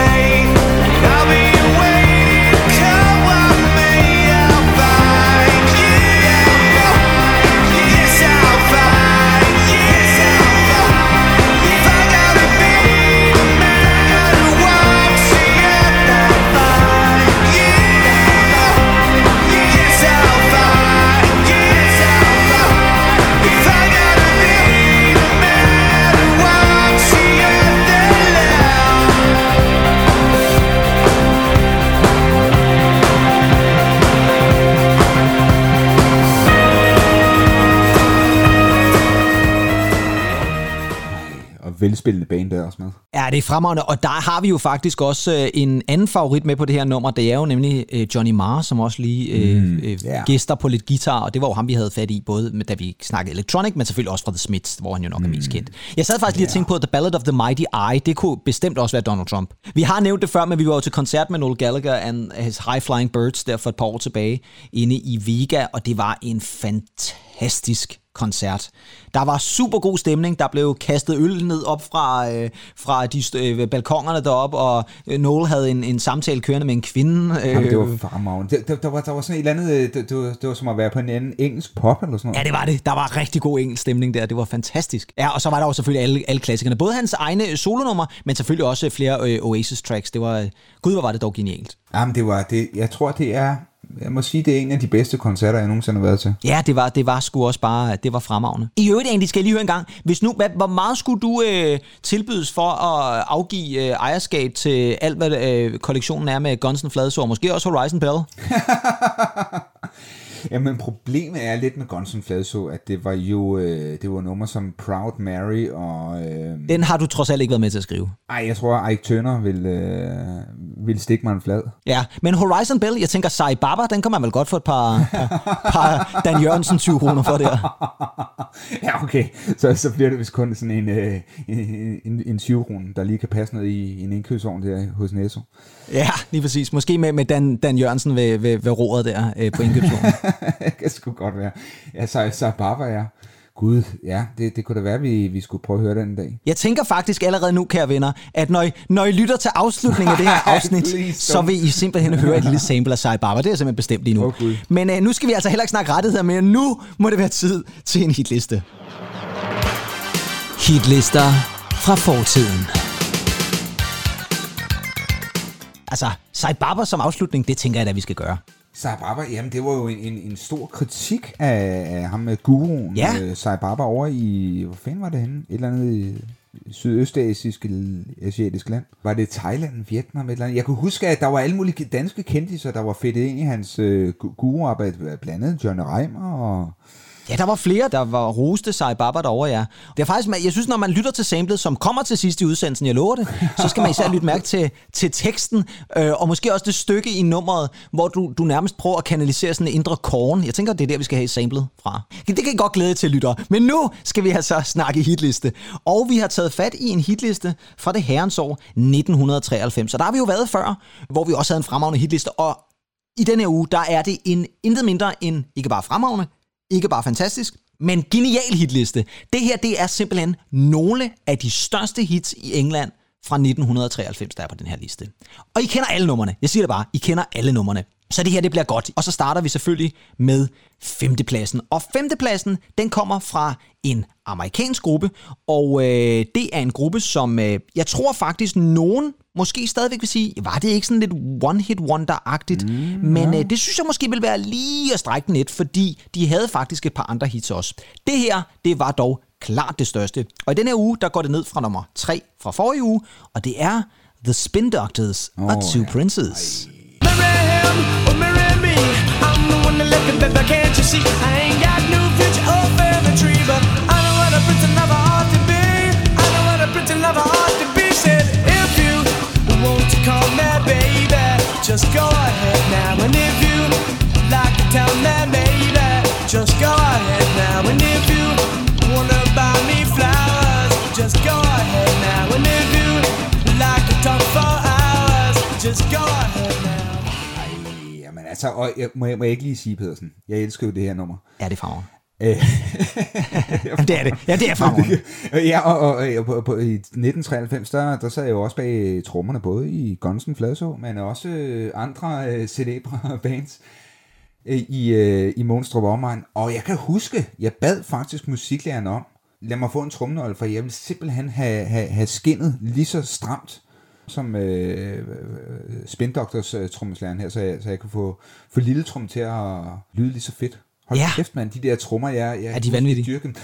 velspillende band der også med. Ja, det er fremragende, og der har vi jo faktisk også øh, en anden favorit med på det her nummer. Det er jo nemlig øh, Johnny Marr, som også lige øh, mm, øh, ja. gæster på lidt guitar, og det var jo ham, vi havde fat i, både med, da vi snakkede electronic, men selvfølgelig også fra The Smiths, hvor han jo nok er mest kendt. Jeg sad faktisk lige og tænkte på, The Ballad of the Mighty Eye, det kunne bestemt også være Donald Trump. Vi har nævnt det før, men vi var jo til koncert med Noel Gallagher and his High Flying Birds der for et par år tilbage, inde i Vega, og det var en fantastisk koncert. Der var super god stemning. Der blev kastet øl ned op fra, øh, fra de øh, balkongerne deroppe, og øh, Noel havde en, en samtale kørende med en kvinde. Øh, Jamen, det var fremragende. Det, der, der, var, der var sådan et eller andet, øh, det, det, var, det var som at være på en anden engelsk pop eller sådan noget. Ja, det var det. Der var rigtig god engelsk stemning der. Det var fantastisk. Ja, og så var der jo selvfølgelig alle, alle klassikerne. Både hans egne solonummer, men selvfølgelig også flere øh, Oasis-tracks. Det var, gud, hvor var det dog genialt. Jamen, det var det. Jeg tror, det er jeg må sige, det er en af de bedste koncerter, jeg nogensinde har været til. Ja, det var, det var sgu også bare, det var fremragende. I øvrigt egentlig, skal jeg lige høre en gang, hvis nu, hvad, hvor meget skulle du øh, tilbydes for at afgive øh, ejerskab til alt, hvad øh, kollektionen er med Guns N' Fladsår, måske også Horizon Bell? Jamen, problemet er lidt med Guns N' Fladså, at det var jo øh, det var nummer som Proud Mary og... Øh, Den har du trods alt ikke været med til at skrive. ej, jeg tror, Ike Turner vil, øh, vil stikke mig en flad. Ja, men Horizon Bell, jeg tænker, Sai Baba, den kan man vel godt få et par, par, par Dan Jørgensen 20 kroner for der. ja, okay. Så, så bliver det vist kun sådan en, øh, en, en, en 20 kroner, der lige kan passe noget i en indkøbsovn der hos Netto. Ja, lige præcis. Måske med, med Dan, Dan Jørgensen ved, ved, ved roret der øh, på indkøbsvognen. det kan sgu godt være. Ja, så, så Baba, ja. Gud, ja, det, det kunne da være, vi, vi skulle prøve at høre den en dag. Jeg tænker faktisk allerede nu, kære venner, at når I, når I lytter til afslutningen af det her afsnit, så vil I simpelthen høre et lille sample af Sai Baba. Det er simpelthen bestemt lige nu. Gud. Men øh, nu skal vi altså heller ikke snakke rettigheder mere. Nu må det være tid til en hitliste. Hitlister fra fortiden. Altså, Sai Baba som afslutning, det tænker jeg da, vi skal gøre. Sai Baba, jamen det var jo en, en, en stor kritik af, af ham med guruen, Ja. øh, Sai Baba over i, hvor fanden var det henne? Et eller andet i sydøstasisk eller asiatisk land. Var det Thailand, Vietnam, et eller andet? Jeg kunne huske, at der var alle mulige danske kendtiser, der var fedtet ind i hans øh, gu- guruarbejde, blandt andet Johnny Reimer og... Ja, der var flere, der var roste sig Baba derovre, ja. Det er faktisk, jeg synes, når man lytter til samlet, som kommer til sidst i udsendelsen, jeg lover det, så skal man især lytte mærke til, til teksten, øh, og måske også det stykke i nummeret, hvor du, du nærmest prøver at kanalisere sådan en indre korn. Jeg tænker, det er der, vi skal have samlet fra. Det kan I godt glæde til, lytter. Men nu skal vi altså snakke hitliste. Og vi har taget fat i en hitliste fra det herrens år 1993. Så der har vi jo været før, hvor vi også havde en fremragende hitliste, og i denne her uge, der er det en intet mindre end ikke bare fremragende, ikke bare fantastisk, men genial hitliste. Det her, det er simpelthen nogle af de største hits i England fra 1993, der er på den her liste. Og I kender alle numrene. Jeg siger det bare, I kender alle numrene. Så det her, det bliver godt. Og så starter vi selvfølgelig med femtepladsen. Og femtepladsen, den kommer fra en amerikansk gruppe, og øh, det er en gruppe, som øh, jeg tror faktisk nogen måske stadigvæk vil sige, var det ikke sådan lidt one-hit wonder-agtigt? Mm, Men øh, det synes jeg måske vil være lige at strække den lidt, fordi de havde faktisk et par andre hits også. Det her, det var dog klart det største. Og i den her uge, der går det ned fra nummer 3 fra forrige uge, og det er The Spin Doctors oh, og Two ja. Princes. Marry him just go ahead now. And if you like to tell me maybe, just go ahead now. And if you wanna buy me flowers, just go ahead now. And if you like to talk for hours, just go ahead now. Jamen altså, og jeg, må, jeg, må jeg ikke lige sige, Pedersen, jeg elsker jo det her nummer. Ja, det er. Øh, Jamen, det er det. Ja, det er fremragende. ja, og, og, og på, på, i 1993, der, der sad jeg jo også bag trommerne, både i Guns N' Fladså, men også øh, andre øh, celebre bands øh, i, øh, i Monstrup Omegn. Og jeg kan huske, jeg bad faktisk musiklæreren om, lad mig få en trommenøgle, for jeg vil simpelthen have, have, have skinnet lige så stramt som øh, øh, Spin Doctors øh, trommeslæren her, så jeg, så jeg kunne få, få lille trum til at lyde lige så fedt. Hold Ja. kæft, mand. De der trommer, jeg, jeg Er de vanvittige? dyrker dem.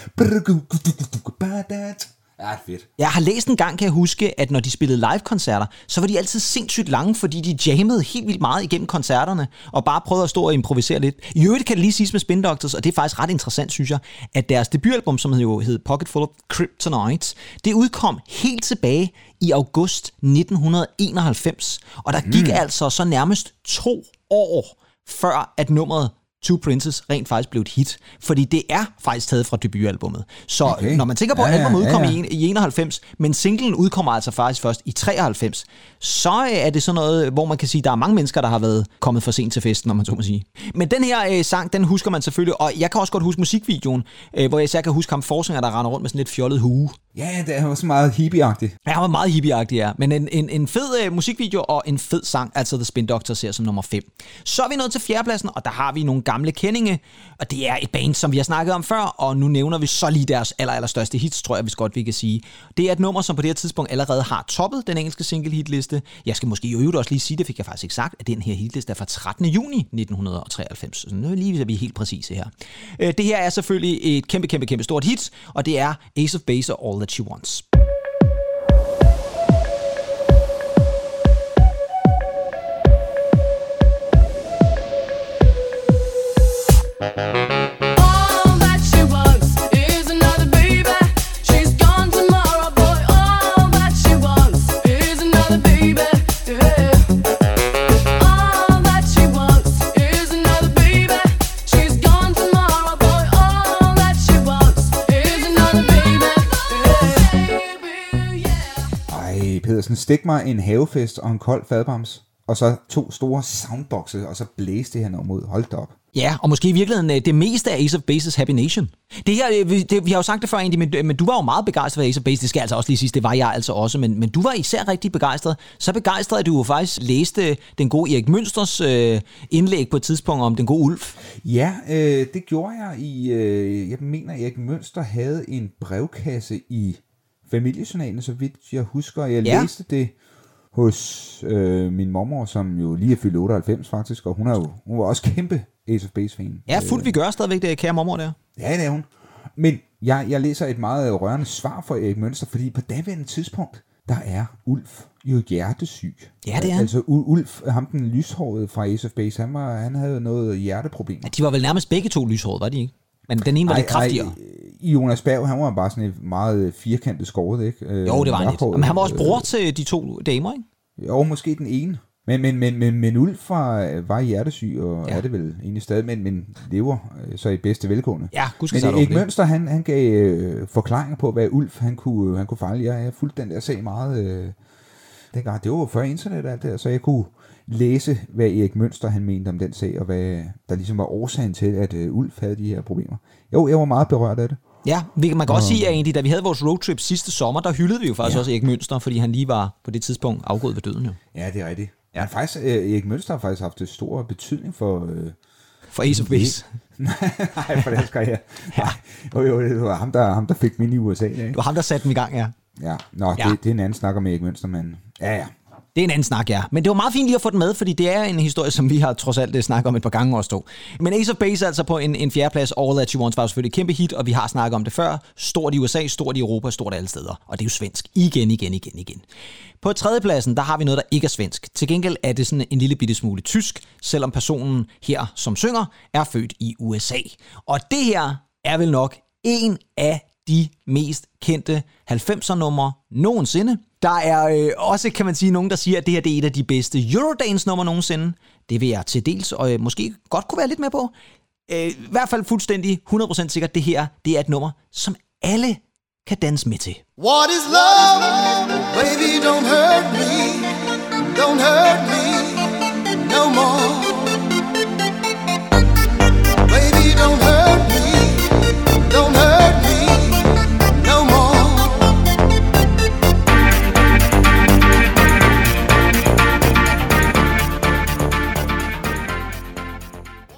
Ja, det er fedt. Jeg har læst en gang, kan jeg huske, at når de spillede live-koncerter, så var de altid sindssygt lange, fordi de jammede helt vildt meget igennem koncerterne, og bare prøvede at stå og improvisere lidt. I øvrigt kan det lige siges med Spin Doctors, og det er faktisk ret interessant, synes jeg, at deres debutalbum, som jo hed Pocket Full of Kryptonite, det udkom helt tilbage i august 1991. Og der gik altså så nærmest to år, før at nummeret Two Princes rent faktisk blev et hit. Fordi det er faktisk taget fra debutalbummet. Så okay. Når man tænker på, at Ja, albumet udkom ja, ja. i, en- i 91, men singlen udkommer altså faktisk først i 93, så øh, er det sådan noget, hvor man kan sige, at der er mange mennesker, der har været kommet for sent til festen, om man så må sige. Men den her øh, sang, den husker man selvfølgelig, og jeg kan også godt huske musikvideoen, øh, hvor jeg især kan huske ham forsanger, der render rundt med sådan lidt fjollet hue. Ja, det er også meget hippieagtigt. Ja, han var meget hippieagtig, ja. Men en, en, en fed øh, musikvideo og en fed sang, altså The Spin Doctor ser som nummer 5. Så er vi nået til fjerdepladsen, og der har vi nogle gamle kendinge, og det er et band, som vi har snakket om før, og nu nævner vi så lige deres aller, aller største hits, tror jeg, hvis godt vi kan sige. Det er et nummer, som på det her tidspunkt allerede har toppet den engelske single hitliste. Jeg skal måske i øvrigt også lige sige, det fik jeg faktisk ikke sagt, at den her hitliste er fra 13. juni 1993. Så nu er lige, så vi er helt præcise her. Øh, Det her er selvfølgelig et kæmpe, kæmpe, kæmpe stort hit, og det er Ace of Base og All That She Wants. Pedersen, stik mig en havefest og en kold fadbams. Og så to store soundboxe, og så blæse det her nummer ud. Hold da op. Ja, og måske i virkeligheden øh, det meste af Ace of Base's Happy Nation. Det her, øh, vi, det, vi har jo sagt det før egentlig, men, men du var jo meget begejstret for Ace of Base. Det skal altså også lige sige, det var jeg altså også. Men, men du var især rigtig begejstret. Så begejstret, at du jo faktisk læste den gode Erik Mønsters øh, indlæg på et tidspunkt om den gode Ulf. Ja, øh, det gjorde jeg i, øh, jeg mener, Erik Mønster havde en brevkasse i familiejournalen, så vidt jeg husker. Jeg Ja. læste det hos øh, min mormor, som jo lige er fyldt 98 faktisk, og hun, er jo, hun var også kæmpe Ace of Base-fan. Ja, fuldt vi gør stadigvæk det, kære mormor der. Ja, det er hun. Men jeg, jeg læser et meget rørende svar fra Erik Mønster, fordi på daværende tidspunkt, der er Ulf jo hjertesyg. Ja, det er han. Altså Ulf, ham den lyshårede fra Ace of Base, han, var, han havde noget hjerteproblemer. Ja, de var vel nærmest begge to lyshåret, var de ikke? Men den ene var lidt kraftigere. Ej, Jonas Berg, han var bare sådan et meget firkantet skåret, ikke? Øh, Jo, det var han lidt. Men han var også øh, bror til de to damer, ikke? Jo, måske den ene. Men, men, men, men, men Ulf var, var hjertesyg, og Ja. er det vel egentlig stadig, men, men lever øh, så i bedste velgående. Ja, skal Men Erik. Mønster, han, han gav øh, forklaringer på, hvad Ulf han kunne, han kunne fejle. Jeg har fulgt den der sag meget øh, dengang. Det var før internet og alt det der, så jeg kunne læse, hvad Erik Mønster han mente om den sag, og hvad der ligesom var årsagen til, at øh, Ulf havde de her problemer. Jo, jeg var meget berørt af det. Ja, vi, man kan også sige, at egentlig, da vi havde vores roadtrip sidste sommer, der hyldede vi jo faktisk ja. Også Erik Mønster, fordi han lige var på det tidspunkt afgået ved døden jo. Ja, det er rigtigt. Ja, faktisk, øh, Erik Mønster har faktisk haft stor betydning for... Øh, For Ace of Base. nej, for deres karriere. ja. Jo, jo, det var ham, der, ham, der fik min i USA. Ikke? Det var ham, der satte den i gang, ja. Ja, nå, Ja. Det, det, er en anden snak om Erik Mønster, men ja, ja. Det er en anden snak, ja. Men det var meget fint lige at få den med, fordi det er en historie, som vi har trods alt øh, snakket om et par gange også to. Men Ace of Base altså på en, en fjerdeplads. All That You Want var selvfølgelig et kæmpe hit, og vi har snakket om det før. Stort i USA, stort i Europa, stort alle steder. Og det er jo svensk. Igen, igen, igen, igen. På tredjepladsen, der har vi noget, der ikke er svensk. Til gengæld er det sådan en lille bitte smule tysk, selvom personen her, som synger, er født i USA. Og det her er vel nok en af de mest kendte 90'er numre nogensinde. Der er øh, også, kan man sige, nogen, der siger, at det her det er et af de bedste Eurodance-numre nogensinde. Det vil jeg til dels, og øh, måske godt kunne være lidt med på. Øh, I hvert fald fuldstændig 100% sikkert, det her det er et nummer, som alle kan danse med til. What is love? Baby, don't hurt me. Don't hurt me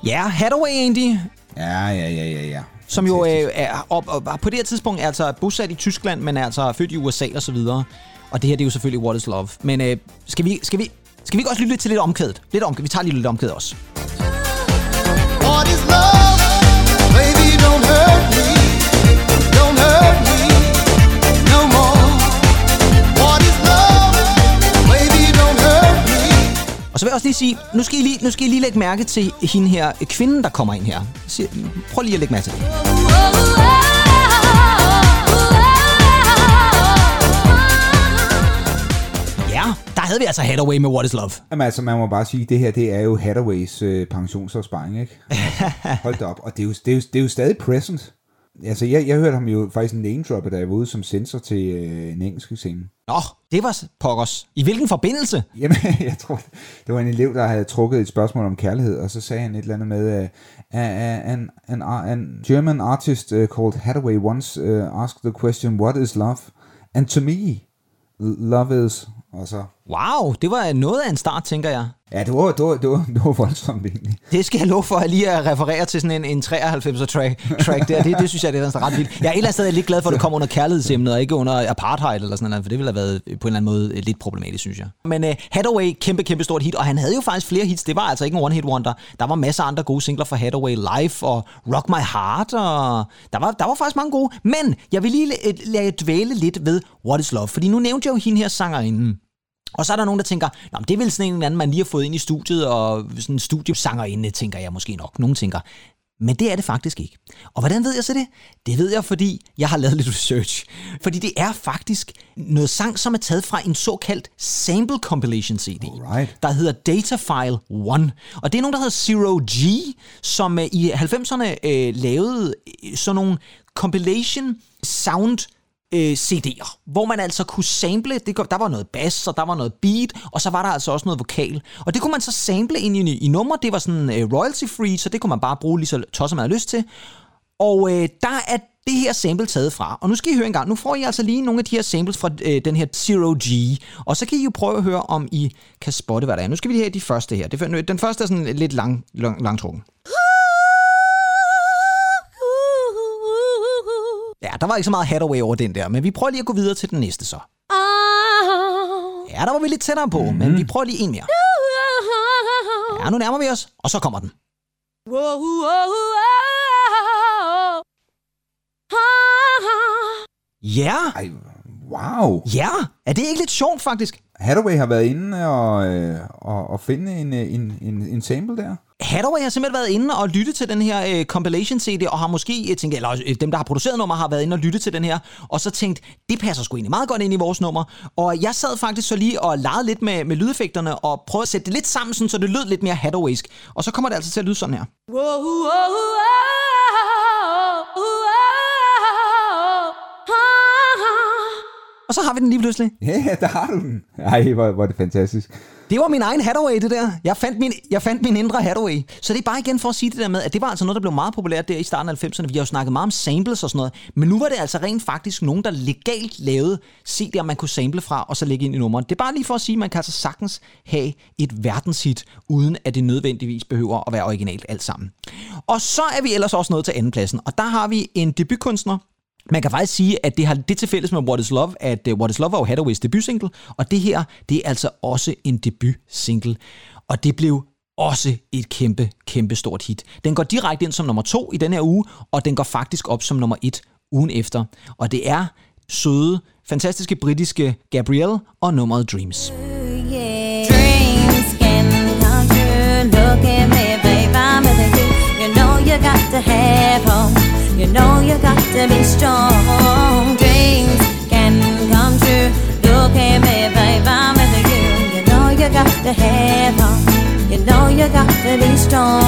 Ja, Hathaway Andy, Ja, ja, ja, ja, ja. som jo øh, er op, op, på det her tidspunkt er altså bosat i Tyskland, men er altså født i USA og så videre. Og det her, det er jo selvfølgelig What is Love. Men øh, skal, vi, skal, vi, skal vi ikke også lytte lidt til lidt omkvædet? Lidt omkvædet. Vi tager lige lidt omkvædet også. What is love? Baby, don't hurt me. Og så vil jeg også lige sige, nu skal I lige, nu skal I lige lægge mærke til hende her, kvinden, der kommer ind her. Prøv lige at lægge mærke til det. Ja, der havde vi altså Hathaway med What is Love. Jamen altså, man må bare sige, at det her, det er jo Hathaways øh, pensionsopsparing, ikke? Hold da op. Og det er, jo, det, er jo, det er jo stadig present. Altså, jeg, jeg hørte ham jo faktisk name droppe, da jeg var ude som sensor til øh, en engelsk scene. Nå, det var pokkers. I hvilken forbindelse? Jamen, jeg tror, det var en elev, der havde trukket et spørgsmål om kærlighed, og så sagde han et eller andet med, uh, an, an, an German artist uh, called Hathaway once uh, asked the question, what is love? And to me, love is... Og så, Wow, det var noget af en start, tænker jeg. ja, det var, det var, det var, det var voldsomt egentlig. Det skal jeg love for, at lige at referere til sådan en, en 93'er track, track der. Det, det synes jeg, det er ret vildt. Jeg er et eller andet sted lidt glad for, at det kommer under kærlighedsemnet, og ikke under apartheid eller sådan noget, for det ville have været på en eller anden måde lidt problematisk, synes jeg. Men uh, Hathaway, kæmpe, kæmpe stort hit, og han havde jo faktisk flere hits. Det var altså ikke en one-hit wonder. Der var masser af andre gode singler fra Hathaway, Life og Rock My Heart, og der var, der var faktisk mange gode. Men jeg vil lige lade, lade dvæle lidt ved What Is Love, fordi nu nævnte jeg jo hende her sangerinden. Og så er der nogen, der tænker, Nå, men det er vel sådan en eller anden, man lige har fået ind i studiet, og sådan en studiesangerinde, tænker jeg måske nok. Nogen tænker, men det er det faktisk ikke. Og hvordan ved jeg så det? Det ved jeg, fordi jeg har lavet lidt research. Fordi det er faktisk noget sang, som er taget fra en såkaldt sample compilation CD, Alright. der hedder Datafile 1. Og det er nogen, der hedder Zero G, som øh, i 90'erne øh, lavede øh, sådan nogle compilation sound øh, CD'er, hvor man altså kunne sample, det, der var noget bass, og der var noget beat, og så var der altså også noget vokal. Og det kunne man så sample ind i, i numre, det var sådan øh, royalty free, så det kunne man bare bruge lige så tosset man havde lyst til. Og øh, der er det her sample taget fra. Og nu skal I høre en gang. Nu får I altså lige nogle af de her samples fra øh, den her Zero G. Og så kan I jo prøve at høre, om I kan spotte, hvad der er. Nu skal vi lige have de første her. Det, den første er sådan lidt lang, lang, langtrukken. Ja, der var ikke så meget Hathaway over den der, men vi prøver lige at gå videre til den næste så. Ja, der var vi lidt tættere på, mm-hmm. men vi prøver lige en mere. Ja, nu nærmer vi os, og så kommer den. Ja, Ej, wow. ja. Er det ikke lidt sjovt faktisk? Hathaway har været inde og, øh, og, og finde en, øh, en, en, en sample der. Hathaway har simpelthen været inde og lyttet til den her øh, compilation CD, og har måske jeg tænker, eller øh, dem, der har produceret nummer, har været inde og lyttet til den her, og så tænkt, det passer sgu egentlig meget godt ind i vores nummer. Og jeg sad faktisk så lige og legede lidt med, med lydeffekterne, og prøvede at sætte det lidt sammen, sådan, så det lød lidt mere Hathawaysk. Og så kommer det altså til at lyde sådan her. Og så har vi den lige pludselig. Ja, der har du den. Ej, hvor, hvor er det fantastisk. Det var min egen Hathaway, det der. Jeg fandt min, jeg fandt min indre Hathaway. Så det er bare igen for at sige det der med, at det var altså noget, der blev meget populært der i starten af 90'erne. Vi har jo snakket meget om samples og sådan noget. Men nu var det altså rent faktisk nogen, der legalt lavede CD'er, man kunne sample fra, og så lægge ind i nummeret. Det er bare lige for at sige, at man kan altså sagtens have et verdenshit, uden at det nødvendigvis behøver at være originalt alt sammen. Og så er vi ellers også nået til andenpladsen, og der har vi en debutkunstner, man kan faktisk sige, at det har det til fælles med What Is Love, at øh, What Is Love var jo Hathaways debutsingle, og det her, det er altså også en debutsingle. Og det blev også et kæmpe, kæmpe stort hit. Den går direkte ind som nummer to i den her uge, og den går faktisk op som nummer et ugen efter. Og det er søde, fantastiske britiske Gabrielle og nummeret Dreams. Dreams can come true. Look at me, to have hope. You know you got to be strong. Dreams can come true. Look at me, babe, I'm with you. You know you got to have hope. You know you got to be strong.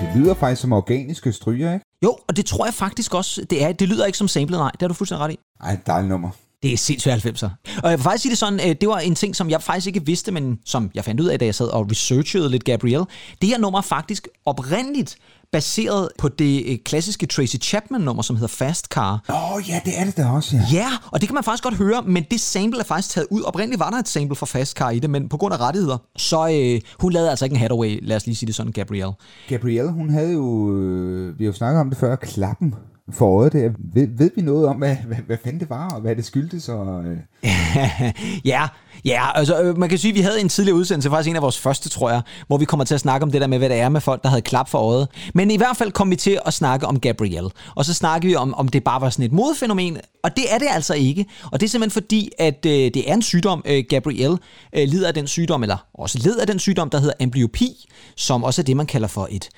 Det lyder faktisk som organiske stryger, ikke? Jo, og det tror jeg faktisk også, det er. Det lyder ikke som samlet, nej. Det har du fuldstændig ret i. Ej, et dejligt nummer. Det er sindssygt 90'er. Og jeg vil faktisk sige det sådan, øh, det var en ting, som jeg faktisk ikke vidste, men som jeg fandt ud af, da jeg sad og researchede lidt Gabrielle. Det her nummer er faktisk oprindeligt baseret på det øh, klassiske Tracy Chapman-nummer, som hedder Fast Car. Åh, oh, ja, det er det da også, ja. Ja, og det kan man faktisk godt høre, men det sample er faktisk taget ud. Oprindeligt var der et sample fra Fast Car i det, men på grund af rettigheder, så øh, hun lavede altså ikke en Hathaway, lad os lige sige det sådan, Gabrielle. Gabrielle, hun havde jo, øh, vi har jo snakket om det før, klappen for øjet der. Ved, ved vi noget om, hvad, hvad, hvad fanden det var, og hvad det skyldtes? Og, øh, ja, ja, altså øh, man kan sige, at vi havde en tidligere udsendelse, faktisk en af vores første, tror jeg, hvor vi kommer til at snakke om det der med, hvad det er med folk, der havde klap for øjet. Men i hvert fald kom vi til at snakke om Gabrielle. Og så snakkede vi om, om det bare var sådan et modefænomen, og det er det altså ikke. Og det er simpelthen fordi, at øh, det er en sygdom, øh, Gabrielle øh, lider af den sygdom, eller også led af den sygdom, der hedder amblyopi, som også er det, man kalder for et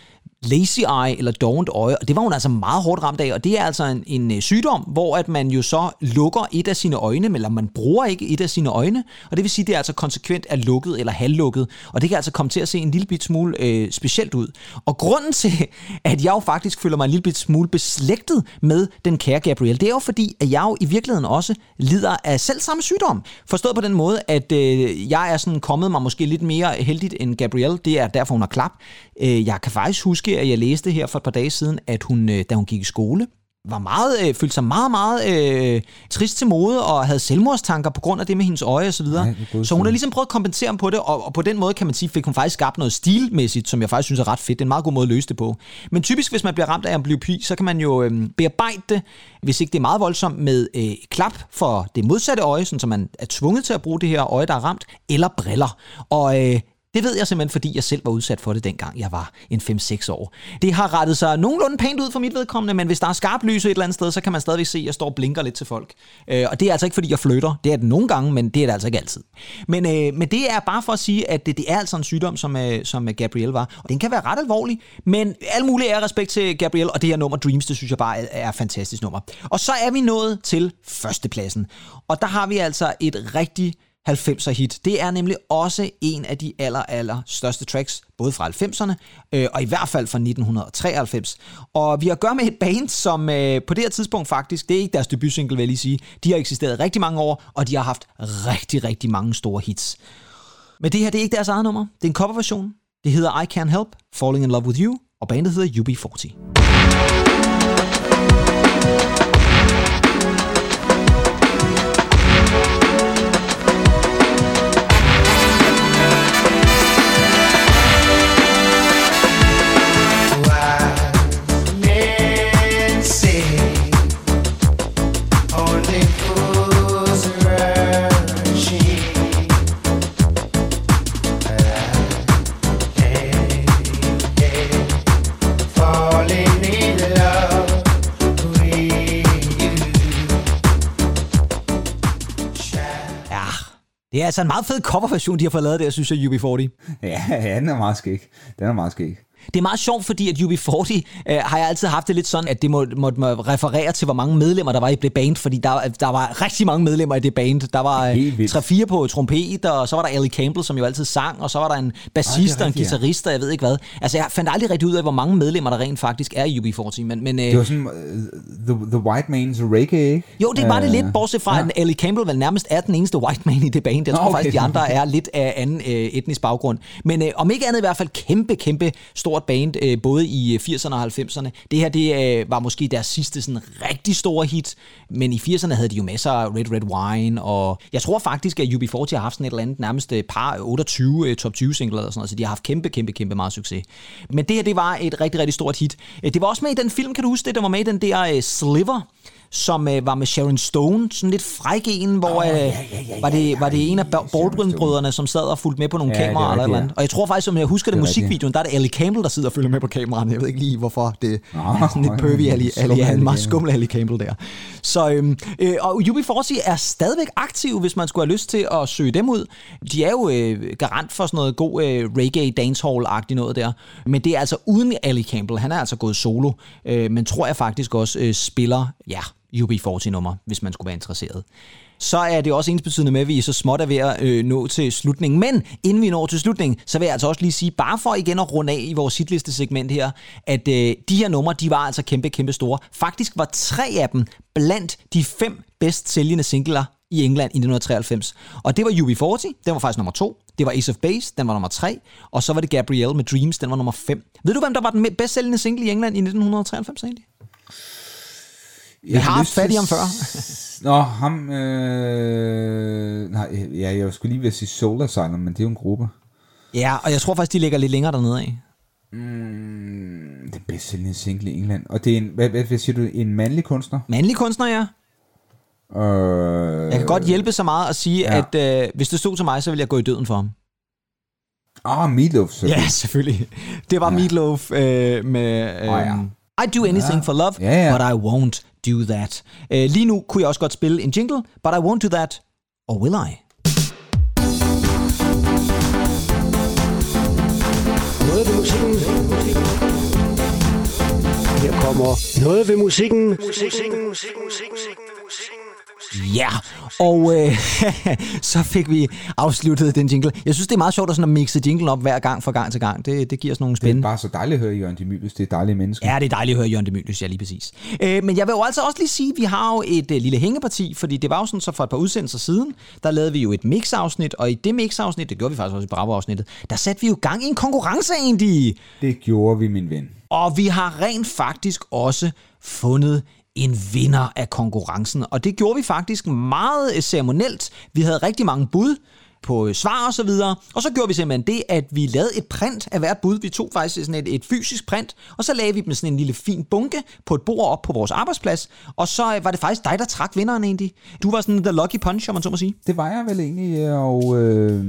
lazy eye eller dovent øje, og det var hun altså meget hårdt ramt af, og det er altså en, en øh, sygdom, hvor at man jo så lukker et af sine øjne, eller man bruger ikke et af sine øjne, og det vil sige, at det er altså konsekvent er lukket eller halvlukket, og det kan altså komme til at se en lille bit smule øh, specielt ud. Og grunden til, at jeg jo faktisk føler mig en lille bit smule beslægtet med den kære Gabrielle, det er jo fordi, at jeg jo i virkeligheden også lider af selv samme sygdom. Forstået på den måde, at øh, jeg er sådan kommet mig måske lidt mere heldigt end Gabrielle, det er derfor, hun har klap. Øh, jeg kan faktisk huske, at jeg læste her for et par dage siden, at hun, øh, da hun gik i skole, var meget, øh, følte sig meget, meget øh, trist til mode og havde selvmordstanker på grund af det med hendes øje og så er så hun har ligesom prøvet at kompensere på det, og, og på den måde kan man sige, fik hun faktisk skabt noget stilmæssigt, som jeg faktisk synes er ret fedt. Det er en meget god måde at løse det på. Men typisk, hvis man bliver ramt af amblyopy, så kan man jo øh, bearbejde det, hvis ikke det er meget voldsomt, med øh, klap for det modsatte øje, sådan så man er tvunget til at bruge det her øje, der er ramt, eller briller. Og øh, det ved jeg simpelthen, fordi jeg selv var udsat for det, dengang jeg var en 5-6 år. Det har rettet sig nogenlunde pænt ud for mit vedkommende, men hvis der er skarp lys et eller andet sted, så kan man stadigvæk se, at jeg står og blinker lidt til folk. Øh, og det er altså ikke, fordi jeg flytter. Det er det nogle gange, men det er det altså ikke altid. Men, øh, men det er bare for at sige, at det, det er altså en sygdom, som, øh, som øh, Gabriel var. Og den kan være ret alvorlig, men al mulig er respekt til Gabriel, og det her nummer Dreams, det synes jeg bare er, er et fantastisk nummer. Og så er vi nået til førstepladsen. Og der har vi altså et rigtig 90'er hit. Det er nemlig også en af de aller, aller største tracks, både fra 90'erne, øh, og i hvert fald fra 1993. Og vi har at gøre med et band, som øh, på det her tidspunkt faktisk, det er ikke deres debutsingle, vil jeg lige sige, de har eksisteret rigtig mange år, og de har haft rigtig, rigtig mange store hits. Men det her, det er ikke deres eget nummer. Det er en coverversion. Det hedder I Can't Help, Falling in Love with You, og bandet hedder UB40. Er altså en meget fed coverversion, de har fået lavet der, synes jeg, UB40. Ja, ja, den er meget skæg. Den er meget skæg. Det er meget sjovt, fordi at UB40 øh, har jeg altid haft det lidt sådan, at det må, må, må referere til, hvor mange medlemmer der var i det band, fordi der, der var rigtig mange medlemmer i det band. Der var vildt. 3-4 på trompet, og så var der Ellie Campbell, som jo altid sang, og så var der en bassist og en guitarist, og jeg ved ikke hvad. Altså, jeg fandt aldrig rigtig ud af, hvor mange medlemmer der rent faktisk er i UB40, men, men øh, Det var sådan uh, the, the White Man's Reggae, ikke? jo, det var det Øh, lidt, bortset fra, ja. at Ellie Campbell vel nærmest er den eneste white man i det band. Jeg tror okay. faktisk, de andre er lidt af anden øh, etnisk baggrund. Men øh, om ikke andet i hvert fald kæmpe, kæmpe stort band, øh, både i øh, 80'erne og 90'erne. Det her, det øh, var måske deres sidste sådan rigtig store hit, men i 80'erne havde de jo masser af Red Red Wine, og jeg tror faktisk, at UB40 har haft sådan et eller andet nærmest øh, par øh, 28 øh, top 20 singler og sådan noget, så de har haft kæmpe, kæmpe, kæmpe meget succes. Men det her, det var et rigtig, rigtig stort hit. Det var også med i den film, kan du huske det? Der var med i den der øh, Sliver, som øh, var med Sharon Stone, sådan lidt fræk en, hvor øh, var, det, var det en af Ba- Baldwin-brødrene, som sad og fulgte med på nogle Ja, er kameraer eller et eller rigtigt, andet. Og jeg tror faktisk, om jeg husker det, Det musikvideoen, der er det Ali Campbell, der sidder og følger med på kameraerne. Jeg ved ikke lige, hvorfor det Nå, er sådan lidt pervy Ali, Ali, Ali meget skummel Ali Campbell der. Så, øhm, øh, og UB40 er stadigvæk aktiv, hvis man skulle have lyst til at søge dem ud. De er jo øh, garant for sådan noget god øh, reggae dancehall-agtigt noget der. Men det er altså uden Ali Campbell. Han er altså gået solo, øh, men tror jeg faktisk også øh, spiller, ja, UB40-nummer, hvis man skulle være interesseret. Så er det også ensbetydende med, at vi er så småt er ved at øh, nå til slutningen. Men inden vi når til slutningen, så vil jeg altså også lige sige, bare for igen at runde af i vores hitliste segment her, at øh, de her numre, de var altså kæmpe, kæmpe store. Faktisk var tre af dem blandt de fem bedst sælgende singler i England i 1993. Og det var UB40, den var faktisk nummer to. Det var Ace of Base, den var nummer tre. Og så var det Gabrielle med Dreams, den var nummer fem. Ved du, hvem der var den bedst sælgende single i England i 1993 egentlig? Jeg har lyst fat i ham før. Nå, ham... Øh, nej, ja, jeg skulle lige ved at sige Soul Asylum, men det er jo en gruppe. Ja, og jeg tror faktisk, de ligger lidt længere dernede af. Mm, den bedst sælgende single i England. Og det er en, hvad, hvad, hvad siger du, en mandlig kunstner? Mandlig kunstner, ja. Øh, Jeg kan godt hjælpe så meget at sige, ja. at øh, hvis det stod til mig, så ville jeg gå i døden for ham. Ah, Meatloaf, selvfølgelig. Ja, selvfølgelig. Det var ja. Meatloaf øh, med... Øh, Åh, ja. I do anything Ja. for love, Ja, ja. but I won't do that. Øh, lige nu kunne jeg også godt spille en jingle, but I won't do that, or will I? Noget ved musikken. kommer noget ved musikken. Ja, og øh, så fik vi afsluttet den jingle. Jeg synes, det er meget sjovt at, sådan at mixe jinglen op hver gang fra gang til gang. Det, det giver os nogle Det er spændende. bare så dejligt at høre Jørgen Demilius. Det er dejlige mennesker. Ja, det er dejligt at høre Jørgen Demilius, ja lige præcis. Øh, men jeg vil jo altså også lige sige, at vi har jo et øh, lille hængeparti, fordi det var jo sådan, så for et par udsendelser siden, der lavede vi jo et mixafsnit, og i det mixafsnit, det gjorde vi faktisk også i Bravo-afsnittet, der satte vi jo gang i en konkurrence egentlig. Det gjorde vi, min ven. Og vi har rent faktisk også fundet en vinder af konkurrencen. Og det gjorde vi faktisk meget øh, ceremonielt. Vi havde rigtig mange bud på øh, svar og så videre. Og så gjorde vi simpelthen det, at vi lavede et print af hvert bud. Vi tog faktisk sådan et, et fysisk print, og så lagde vi dem sådan en lille fin bunke på et bord op på vores arbejdsplads. Og så øh, var det faktisk dig, der trak vinderen egentlig. Du var sådan the lucky punch, om man så må sige. Det var jeg vel egentlig, og øh,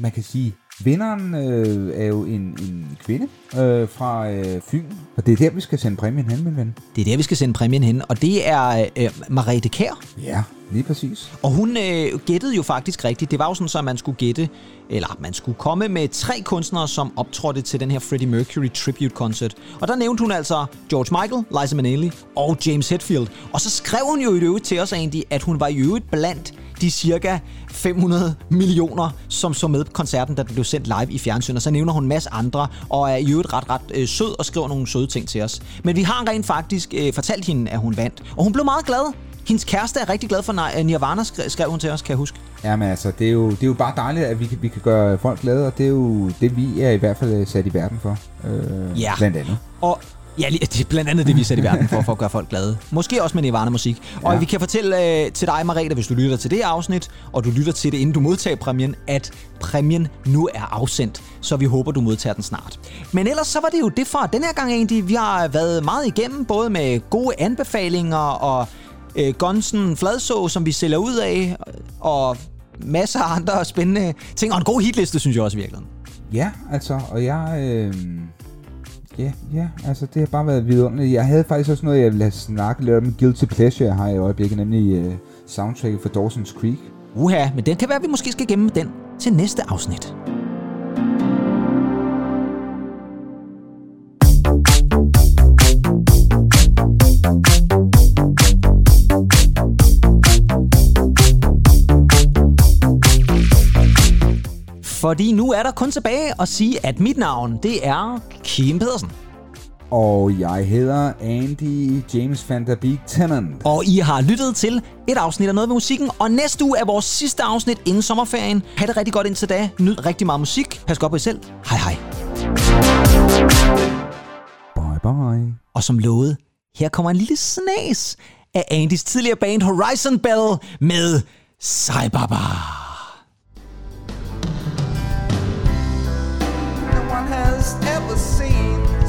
man kan sige, vinderen øh, er jo en, en kvinde øh, fra øh, Fyn, og det er der, vi skal sende præmien hen, min ven. Det er der, vi skal sende præmien hen, og det er øh, Marete Kær. Ja, lige præcis. Og hun øh, gættede jo faktisk rigtigt. Det var jo sådan, så at man skulle gætte, eller man skulle komme med tre kunstnere, som optrådte til den her Freddie Mercury Tribute Concert. Og der nævnte hun altså George Michael, Liza Minnelli og James Hetfield. Og så skrev hun jo i øvrigt til os egentlig, at hun var i øvrigt blandt de cirka 500 millioner, som så med på koncerten, da den blev sendt live i fjernsyn. Og så nævner hun en masse andre, og er i øvrigt ret, ret øh, sød og skriver nogle søde ting til os. Men vi har rent faktisk øh, fortalt hende, at hun vandt. Og hun blev meget glad. Hendes kæreste er rigtig glad for Ni- Nirvana, skrev, skrev hun til os, kan jeg huske. Jamen altså, det er, jo, det er jo bare dejligt, at vi kan, vi kan gøre folk glade, og det er jo det, vi er i hvert fald sat i verden for. Øh, Ja. Blandt andet. Og ja, det er blandt andet det, vi er sat i verden for, for at gøre folk glade. Måske også med Nirvana-musik. Og Ja. vi kan fortælle øh, til dig, Marita, hvis du lytter til det afsnit, og du lytter til det, inden du modtager præmien, at præmien nu er afsendt. Så vi håber, du modtager den snart. Men ellers så var det jo det for den her gang egentlig. Vi har været meget igennem, både med gode anbefalinger og øh, Gonsen Fladså, som vi sælger ud af, og masser af andre spændende ting. Og en god hitliste, synes jeg også virkelig. Ja, altså, og jeg... Øh, ja, ja, altså, det har bare været vidunderligt. Jeg havde faktisk også noget, jeg ville have snakket lidt om Guilty Pleasure, jeg har i øjeblikket, nemlig uh, soundtracket for Dawson's Creek. Uha, men den kan være, at vi måske skal gemme den til næste afsnit. Fordi nu er der kun tilbage at sige, at mit navn, det er Kim Pedersen. Og jeg hedder Andy James Van Der Beek Tennant. Og I har lyttet til et afsnit af Noget ved musikken. Og næste uge er vores sidste afsnit inden sommerferien. Ha' det rigtig godt indtil da. Nyd rigtig meget musik. Pas godt på jer selv. Hej hej. Bye bye. Og som lovet, her kommer en lille snas af Andys tidligere band Horizon Bell med Saibaba. Ever seen